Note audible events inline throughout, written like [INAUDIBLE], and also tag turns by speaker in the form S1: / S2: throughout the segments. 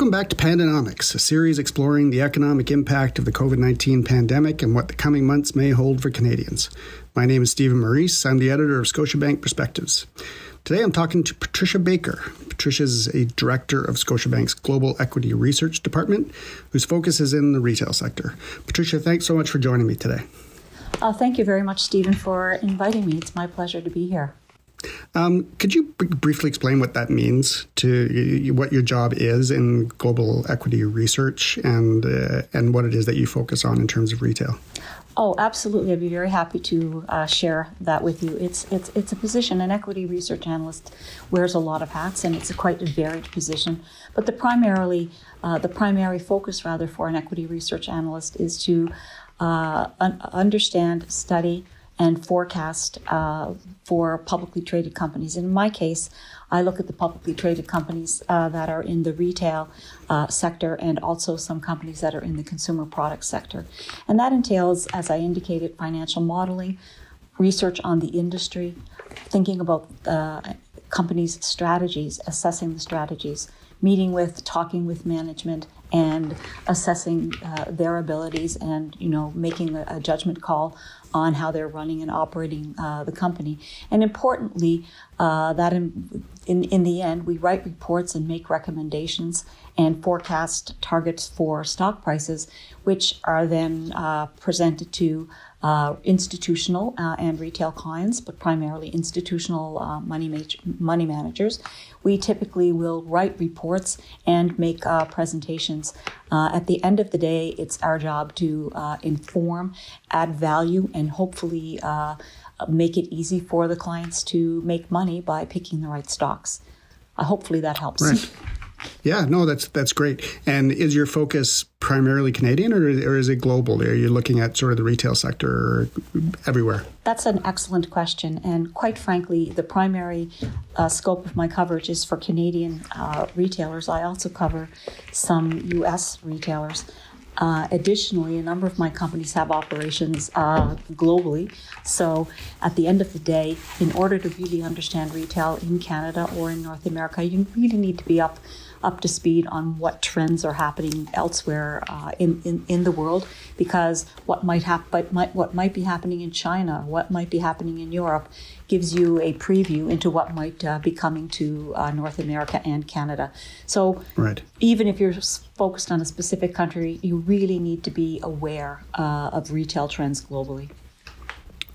S1: Welcome back to Pandonomics, a series exploring the economic impact of the COVID 19 pandemic and what the coming months may hold for Canadians. My name is Stephen Maurice. I'm the editor of Scotiabank Perspectives. Today I'm talking to Patricia Baker. Patricia is a director of Scotiabank's Global Equity Research Department, whose focus is in the retail sector. Patricia, thanks so much for joining me today.
S2: Uh, thank you very much, Stephen, for inviting me. It's my pleasure to be here.
S1: Um, could you b- briefly explain what that means to what your job is in global equity research and uh, and what it is that you focus on in terms of retail?
S2: Oh, absolutely! I'd be very happy to uh, share that with you. It's it's it's a position. An equity research analyst wears a lot of hats, and it's a quite a varied position. But the primarily uh, the primary focus, rather, for an equity research analyst is to uh, un- understand, study and forecast uh, for publicly traded companies. And in my case, I look at the publicly traded companies uh, that are in the retail uh, sector and also some companies that are in the consumer product sector. And that entails, as I indicated, financial modeling, research on the industry, thinking about uh, companies' strategies, assessing the strategies, meeting with, talking with management, and assessing uh, their abilities and you know making a, a, judgment call on how they're running and operating uh, the company. And importantly, uh, that in, in, in the end, we write reports and make recommendations and forecast targets for stock prices, which are then uh, presented to uh, institutional uh, and retail clients, but primarily institutional uh, money, ma- money managers. We typically will write reports and make uh, presentations. Uh, at the end of the day, it's our job to uh, inform, add value, and hopefully make it easy for the clients to make money by picking the right stocks. hopefully that helps.
S1: Right. Yeah, no, that's that's great. And is your focus primarily Canadian, or, or is it global? Are you looking at sort of the retail sector everywhere?
S2: That's an excellent question, and quite frankly, the primary uh, scope of my coverage is for Canadian uh, retailers. I also cover some U.S. retailers. Uh, additionally, a number of my companies have operations uh, globally. So, at the end of the day, in order to really understand retail in Canada or in North America, you really need to be up up to speed on what trends are happening elsewhere uh, in, in, in the world because what might happen might, what might be happening in China, what might be happening in Europe gives you a preview into what might uh, be coming to uh, North America and Canada. So right. even if you're focused on a specific country, you really need to be aware uh, of retail trends globally.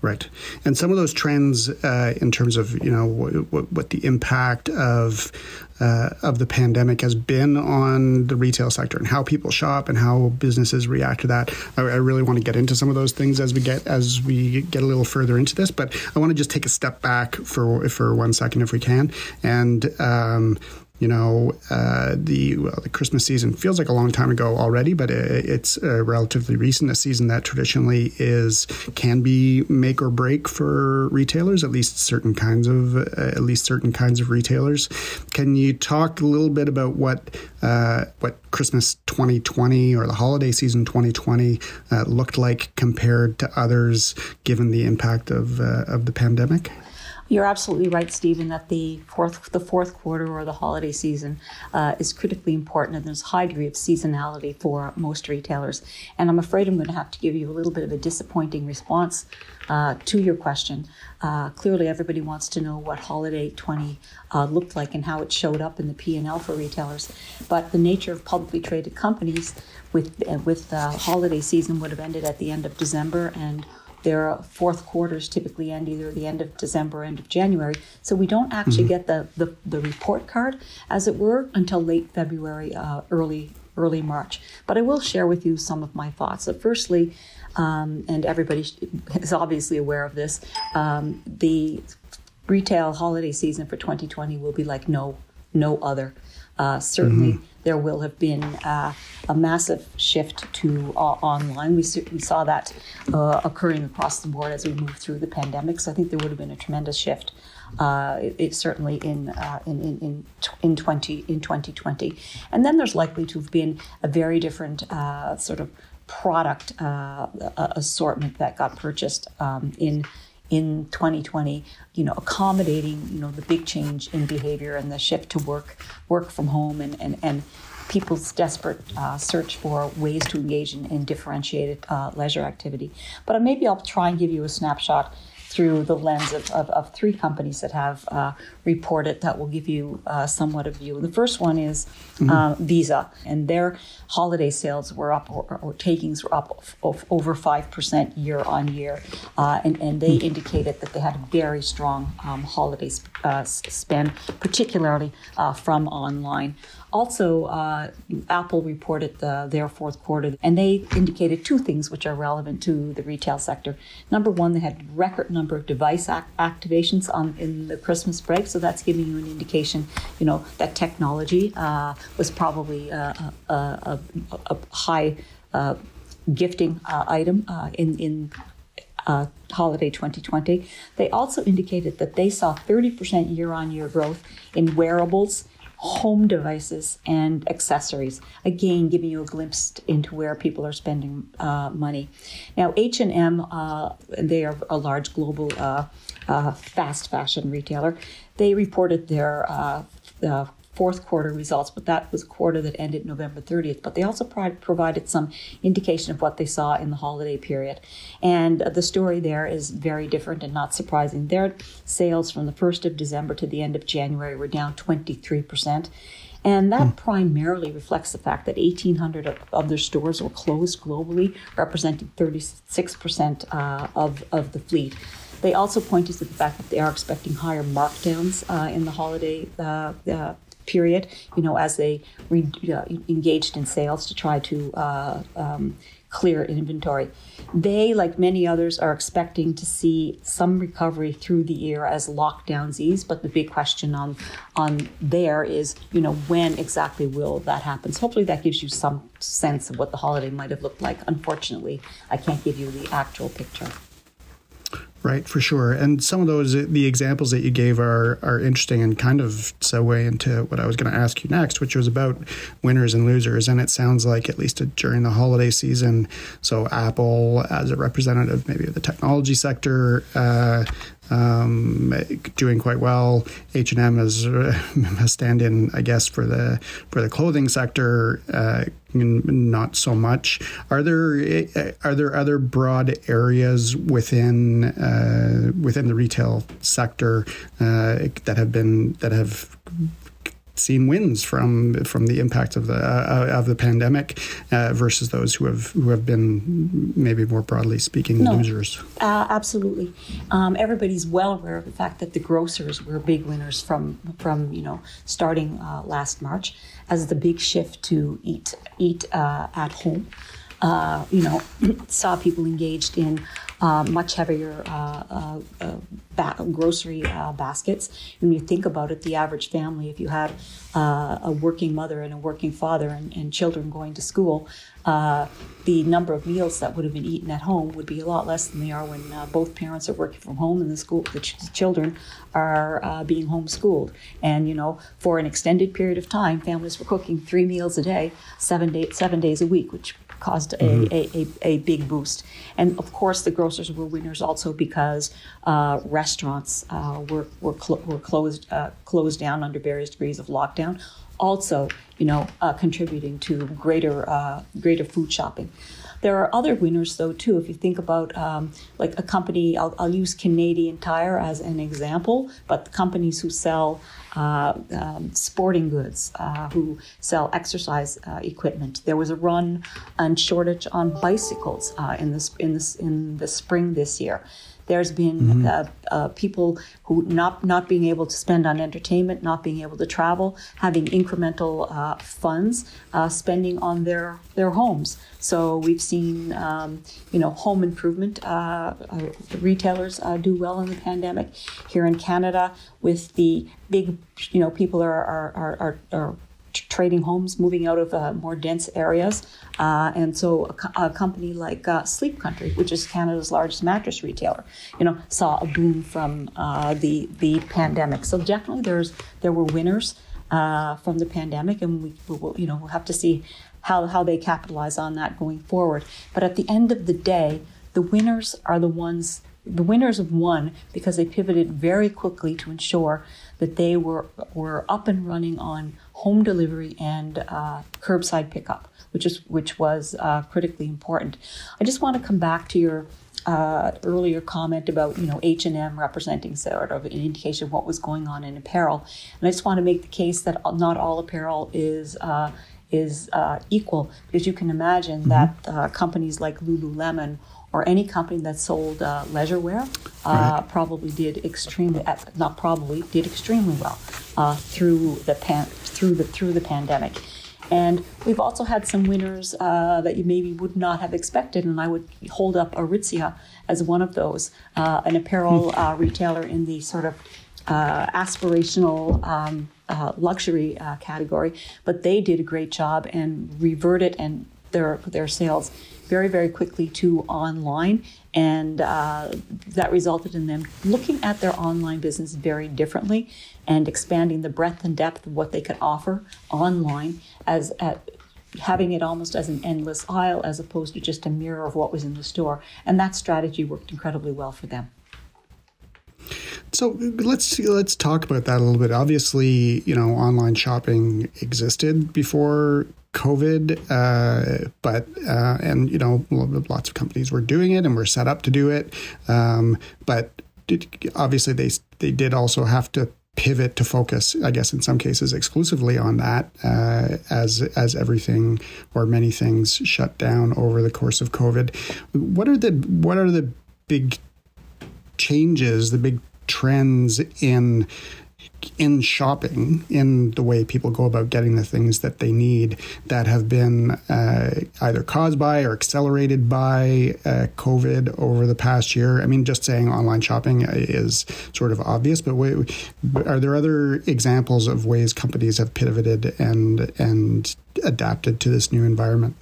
S1: Right, and some of those trends uh, in terms of you know what, what the impact of uh, of the pandemic has been on the retail sector and how people shop and how businesses react to that. I, I, really want to get into some of those things as we get as we get a little further into this, but I want to just take a step back for for one second if we can and. Um, you know, uh, the well, the Christmas season feels like a long time ago already, but it, it's uh, relatively recent. A season that traditionally is can be make or break for retailers, at least certain kinds of uh, at least certain kinds of retailers. Can you talk a little bit about what uh, what Christmas 2020 or the holiday season 2020 uh, looked like compared to others, given the impact of of the pandemic?
S2: You're absolutely right, Stephen, that the fourth the fourth quarter or the holiday season uh, is critically important, and there's a high degree of seasonality for most retailers. And I'm afraid I'm going to have to give you a little bit of a disappointing response uh, to your question. Uh, clearly, everybody wants to know what holiday 20 uh, looked like and how it showed up in the P&L for retailers. But the nature of publicly traded companies with with the holiday season would have ended at the end of December and their fourth quarters typically end either the end of December, end of January. So we don't actually mm-hmm. get the, the, the, report card, as it were, until late February, uh, early early March. But I will share with you some of my thoughts. So firstly, um, and everybody is obviously aware of this, um, the retail holiday season for 2020 will be like no no other. Uh, certainly, mm-hmm. there will have been uh, a massive shift to uh, online. We, we saw that uh, occurring across the board as we moved through the pandemic. So I think there would have been a tremendous shift. Uh, it, it, certainly in, uh, in in in in twenty in twenty twenty, and then there's likely to have been a very different sort of product assortment that got purchased um, in in 2020, you know, accommodating, you know, the big change in behavior and the shift to work, work from home and, and, and people's desperate uh, search for ways to engage in, in differentiated uh, leisure activity. But maybe I'll try and give you a snapshot through the lens of, of, of three companies that have uh, reported that will give you uh, somewhat of view. The first one is mm-hmm. uh, Visa, and their holiday sales were up, or, or takings were up of, of over 5% year on year. Uh, and, and they mm-hmm. indicated that they had a very strong um, holiday uh, spend, particularly uh, from online. Also, uh, Apple reported the, their fourth quarter, and they indicated two things which are relevant to the retail sector. Number one, they had record number of device act- activations on in the Christmas break, so that's giving you an indication, you know, that technology uh, was probably a, a, a, a high uh, gifting uh, item uh, in in uh, holiday 2020. They also indicated that they saw 30% year on year growth in wearables home devices and accessories. Again giving you a glimpse into where people are spending uh, money. Now h&m uh, they are a large global uh, uh fast fashion retailer. They reported their uh, uh, fourth quarter results, but that was a quarter that ended November 30th. But they also pro- provided some indication of what they saw in the holiday period. And the story there is very different and not surprising. Their sales from the 1st of December to the end of January were down 23%. And that mm. primarily reflects the fact that 1,800 of, of, their stores were closed globally, representing 36% uh, of, of the fleet. They also pointed to the fact that they are expecting higher markdowns uh, in the holiday uh, uh period, you know, as they re- uh, engaged in sales to try to uh, um, clear inventory. They, like many others, are expecting to see some recovery through the year as lockdowns ease. But the big question on on there is, you know, when exactly will that happen? So hopefully that gives you some sense of what the holiday might have looked like. Unfortunately, I can't give you the actual picture.
S1: Right, for sure. And some of those, the examples that you gave are are interesting and kind of segue into what I was going to ask you next, which was about winners and losers. And it sounds like, at least during the holiday season, so Apple, as a representative maybe of the technology sector, uh, um, doing quite well. H and M is [LAUGHS] a stand-in, I guess, for the for the clothing sector. Uh, not so much. Are there are there other broad areas within uh, within the retail sector uh, that have been that have seen wins from from the impact of the uh, of the pandemic uh, versus those who have who have been maybe more broadly speaking no, losers.
S2: Uh, absolutely, um, everybody's well aware of the fact that the grocers were big winners from from you know starting uh, last March as the big shift to eat eat uh, at home. Uh, you know, [CLEARS THROAT] saw people engaged in uh, much heavier uh, uh, uh ba- grocery baskets. When you think about it, the average family, if you had a working mother and a working father and, and children going to school, the number of meals that would have been eaten at home would be a lot less than they are when both parents are working from home and the school the, ch- the children are being homeschooled. And you know, for an extended period of time, families were cooking three meals a day, seven day, seven days a week, which caused a, mm-hmm. a, a, a, big boost. And of course, the grocers were winners also because uh, restaurants uh, were, were, cl- were closed, uh, closed down under various degrees of lockdown, also, you know, uh, contributing to greater, uh, greater food shopping. There are other winners, though, too. If you think about um, like a company, I'll, I'll, use Canadian Tire as an example, but companies who sell uh, um, sporting goods, uh, who sell exercise uh, equipment. There was a run and shortage on bicycles uh, in this in this in the spring this year. There's been mm-hmm. uh, uh, people who not not being able to spend on entertainment, not being able to travel, having incremental uh, funds, uh, spending on their their homes. So we've seen, um, you know, home improvement uh, uh, retailers do well in the pandemic. Here in Canada, with the big, you know, people are are are, are, are trading homes, moving out of uh, more dense areas. Uh, and so a, a company like uh, Sleep Country, which is Canada's largest mattress retailer, you know, saw a boom from uh, the the pandemic. So definitely there's there were winners uh, from the pandemic, and we, we will, you know we'll have to see how how they capitalize on that going forward. But at the end of the day, the winners are the ones the winners have won because they pivoted very quickly to ensure that they were were up and running on home delivery and uh, curbside pickup, which is which was uh, critically important. I just want to come back to your uh, earlier comment about you know H and M representing sort of an indication of what was going on in apparel, and I just want to make the case that not all apparel is uh, is uh, equal because you can imagine mm-hmm. that uh, companies like Lululemon or any company that sold uh, leisure wear uh, right. probably did extremely uh, not probably did extremely well uh, through the pan- through the through the pandemic. And we've also had some winners uh, that you maybe would not have expected, and I would hold up Aritzia as one of those, uh, an apparel hmm. retailer in the sort of aspirational um, luxury category. But they did a great job and reverted and their their sales very, very quickly to online. And uh, that resulted in them looking at their online business very differently and expanding the breadth and depth of what they could offer online as at, having it almost as an endless aisle as opposed to just a mirror of what was in the store. And that strategy worked incredibly well for them.
S1: So let's let's talk about that a little bit. Obviously, you know, online shopping existed before COVID, uh, but uh, and you know lots of companies were doing it and were set up to do it, um, but it, obviously they they did also have to pivot to focus, I guess in some cases exclusively on that, uh, as as everything or many things shut down over the course of COVID. What are the what are the big changes, the big trends in in shopping, in the way people go about getting the things that they need that have been uh, either caused by or accelerated by uh, COVID over the past year? I mean, just saying online shopping is sort of obvious, but are there other examples of ways companies have pivoted and and adapted to this new environment?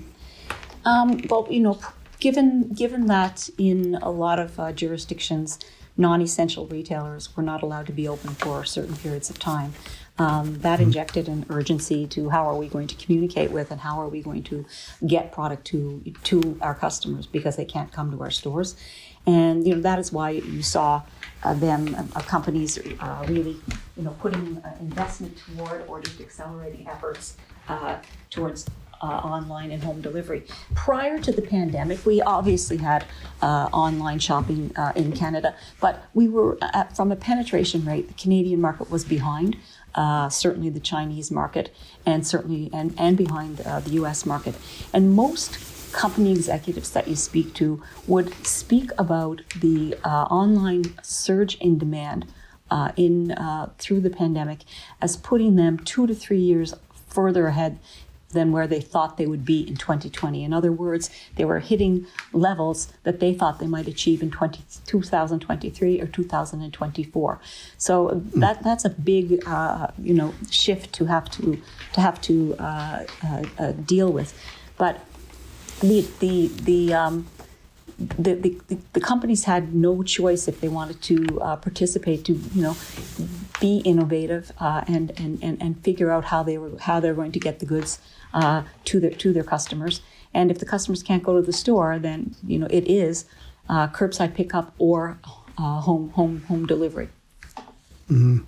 S2: Um, well, you know, given given that in a lot of uh, jurisdictions non-essential retailers were not allowed to be open for certain periods of time. Um, that mm-hmm. injected an urgency to how are we going to communicate with and how are we going to get product to to our customers because they can't come to our stores, and you know that is why you saw uh, them uh, companies uh, really you know putting uh, investment toward or just accelerating efforts uh, towards uh, online and home delivery. Prior to the pandemic, we obviously had uh, online shopping uh, in Canada, but we were at, from a penetration rate, the Canadian market was behind. Uh, certainly the Chinese market, and certainly and, and behind uh, the U.S. market, and most company executives that you speak to would speak about the uh, online surge in demand uh, in uh, through the pandemic as putting them two to three years further ahead than where they thought they would be in 2020. In other words, they were hitting levels that they thought they might achieve in 20, 2023 or 2024. So that that's a big uh, you know shift to have to to have to uh, uh, uh deal with. But the the the um, the, the, the, companies had no choice if they wanted to uh, participate to you know be innovative uh, and, and, and, and figure out how they were how they're going to get the goods uh, to their to their customers. And if the customers can't go to the store, then you know it is uh, curbside pickup or uh, home home home delivery.
S1: Mm-hmm.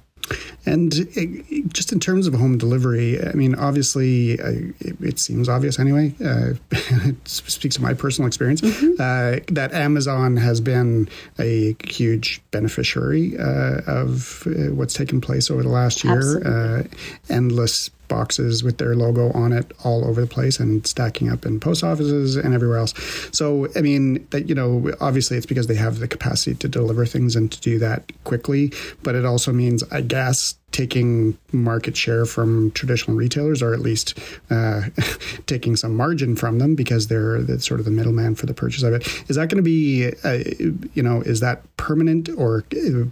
S1: And it, just in terms of home delivery, I mean, obviously, uh, it, it, seems obvious anyway. Uh, [LAUGHS] it speaks to my personal experience mm-hmm. uh, that Amazon has been a huge beneficiary uh, of uh, what's taken place over the last year. Uh, endless boxes with their logo on it all over the place and stacking up in post offices and everywhere else. So, I mean, that you know, obviously it's because they have the capacity to deliver things and to do that quickly, but it also means, I guess, taking market share from traditional retailers, or at least uh, [LAUGHS] taking some margin from them because they're the, sort of the middleman for the purchase of it. Is that going to be, uh, you know, is that permanent, or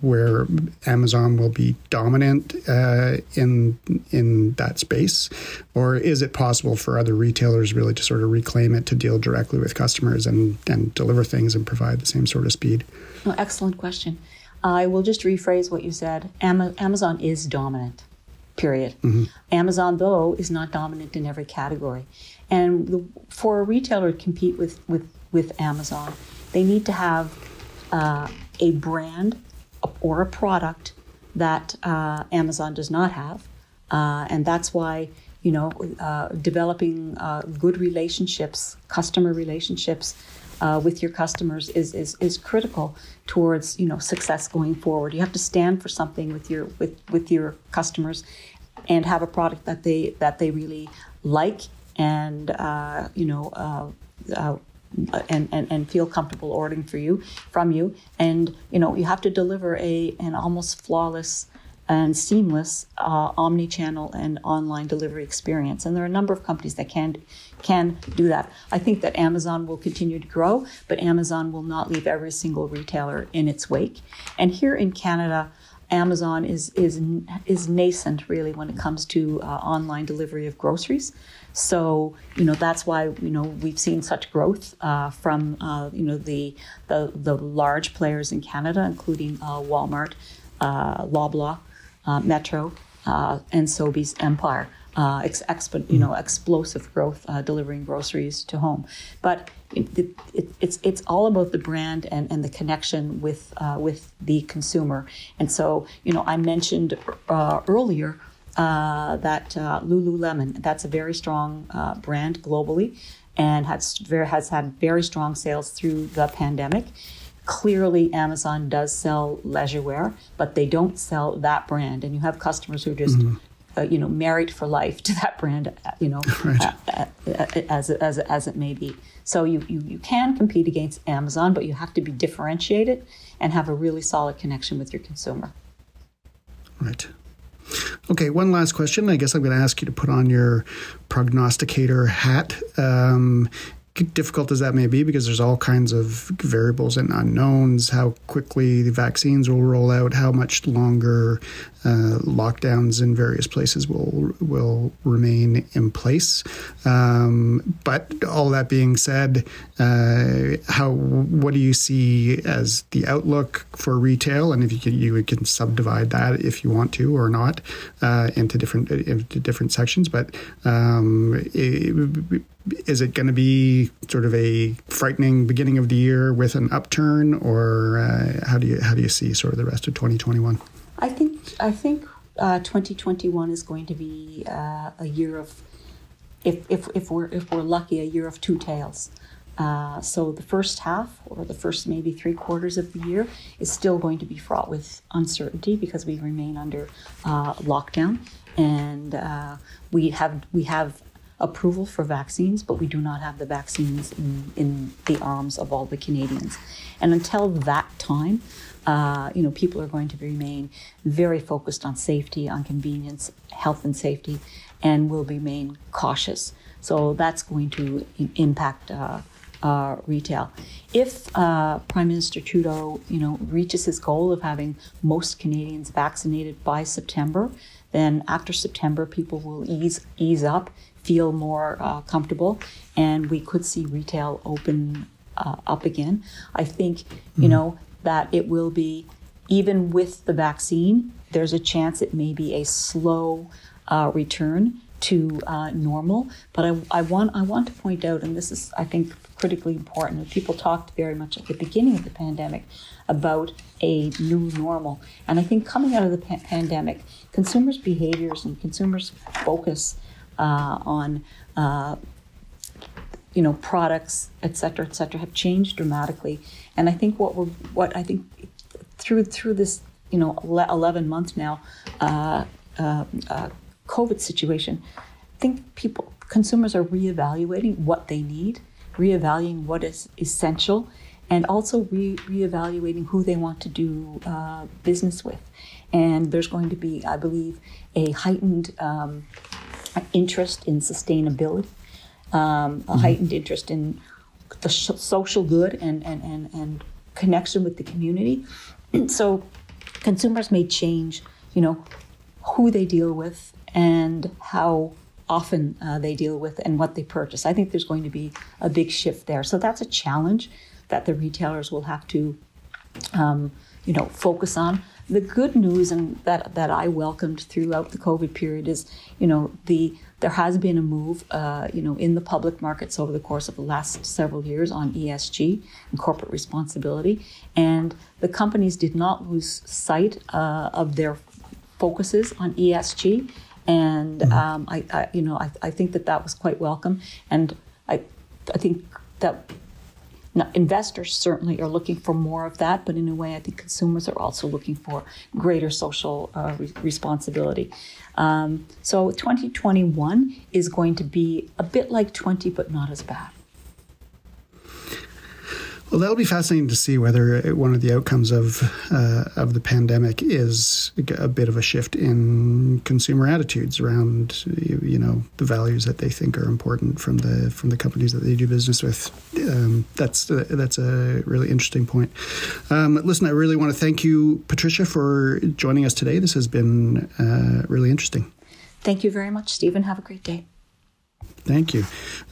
S1: where Amazon will be dominant uh, in in that space, or is it possible for other retailers really to sort of reclaim it to deal directly with customers and and deliver things and provide the same sort of speed?
S2: Oh, excellent question. I will just rephrase what you said. Amazon is dominant, period. Mm-hmm. Amazon, though, is not dominant in every category. And the, for a retailer to compete with, with, with Amazon, they need to have uh, a brand or a product that uh, Amazon does not have. Uh, and that's why, you know, uh, developing uh, good relationships, customer relationships uh, with your customers is, is, is critical towards, you know, success going forward. You have to stand for something with your, with, with your customers and have a product that they, that they really like and, uh, you know, and, and, and feel comfortable ordering for you from you and you know you have to deliver a an almost flawless and seamless uh, omni-channel and online delivery experience and there are a number of companies that can can do that. I think that amazon will continue to grow but amazon will not leave every single retailer in its wake. And here in canada Amazon is is is nascent really when it comes to uh, online delivery of groceries. So you know that's why you know we've seen such growth uh, from uh, you know the, the the large players in Canada, including uh, Walmart, uh, Loblaw, uh, Metro, and Sobeys Empire uh, ex- you know, explosive growth uh, delivering groceries to home. But it, it, it's it's all about the brand and, and the connection with uh, with the consumer. And so, you know, I mentioned uh, earlier uh, that uh, Lululemon. That's a very strong brand globally, and has very, has had very strong sales through the pandemic. Clearly, Amazon does sell leisure wear, but they don't sell that brand. And you have customers who just mm-hmm uh, you know, married for life to that brand, you know, [LAUGHS] right. uh, uh, as, as, as it may be. So you, you, you can compete against Amazon, but you have to be differentiated and have a really solid connection with your consumer.
S1: Right. Okay, one last question. I guess I'm going to ask you to put on your prognosticator hat. Um, difficult as that may be, because there's all kinds of variables and unknowns, how quickly the vaccines will roll out, how much longer uh, lockdowns in various places will will remain in place. Um, but all that being said, uh, how what do you see as the outlook for retail? And if you can, you can subdivide that if you want to or not uh, into different into different sections. But um, it, is it going to be sort of a frightening beginning of the year with an upturn, or uh, how do you how do you see sort of the rest of 2021?
S2: I think I think uh, 2021 is going to be uh, a year of, if, if, if we're if we're lucky, a year of two tails. Uh, so the first half, or the first maybe three quarters of the year, is still going to be fraught with uncertainty because we remain under uh, lockdown, and uh, we have we have approval for vaccines, but we do not have the vaccines in, in the arms of all the Canadians. And until that time, uh, you know, people are going to remain very focused on safety, on convenience, health and safety, and will remain cautious. So that's going to impact uh, uh, retail. If uh, Prime Minister Trudeau, you know, reaches his goal of having most Canadians vaccinated by September, then after September, people will ease ease up, feel more uh, comfortable, and we could see retail open uh, up again. I think, you mm. know, that it will be, even with the vaccine, there's a chance it may be a slow uh, return to uh, normal. But I, I, want I want to point out, and this is I think critically important. People talked very much at the beginning of the pandemic about a new normal, and I think coming out of the pa- pandemic, consumers' behaviors and consumers' focus uh, on uh, you know products, et cetera, et cetera, have changed dramatically. And I think what we're what I think through through this you know eleven month now uh, uh, uh, COVID situation, I think people consumers are reevaluating what they need, reevaluating what is essential, and also re- reevaluating who they want to do uh, business with. And there's going to be, I believe, a heightened um, interest in sustainability um, a mm-hmm. heightened interest in the social good and, and, and, and connection with the community. [CLEARS THROAT] so consumers may change, you know, who they deal with and how often uh, they deal with and what they purchase. I think there's going to be a big shift there. So that's a challenge that the retailers will have to, um, you know, focus on. The good news and that that I welcomed throughout the COVID period is, you know, the there has been a move, uh, you know, in the public markets over the course of the last several years on ESG and corporate responsibility, and the companies did not lose sight uh, of their focuses on ESG, and mm-hmm. um, I, I, you know, I, I think that that was quite welcome, and I, I think that now, investors certainly are looking for more of that, but in a way, I think consumers are also looking for greater social uh, re- responsibility. Um, so 2021 is going to be a bit like 20, but not as bad.
S1: Well, that'll be fascinating to see whether one of the outcomes of uh, of the pandemic is a bit of a shift in consumer attitudes around, you know, the values that they think are important from the from the companies that they do business with. Um, that's uh, that's a really interesting point. Um, listen, I really want to thank you, Patricia, for joining us today. This has been uh, really interesting.
S2: Thank you very much, Stephen. Have a great day.
S1: Thank you.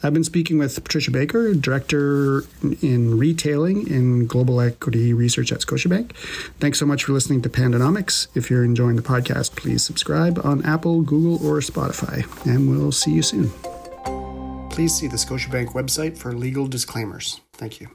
S1: I've been speaking with Patricia Baker, Director in Retailing in Global Equity Research at Scotiabank. Thanks so much for listening to Pandonomics. If you're enjoying the podcast, please subscribe on Apple, Google, or Spotify, and we'll see you soon. Please see the Scotiabank website for legal disclaimers. Thank you.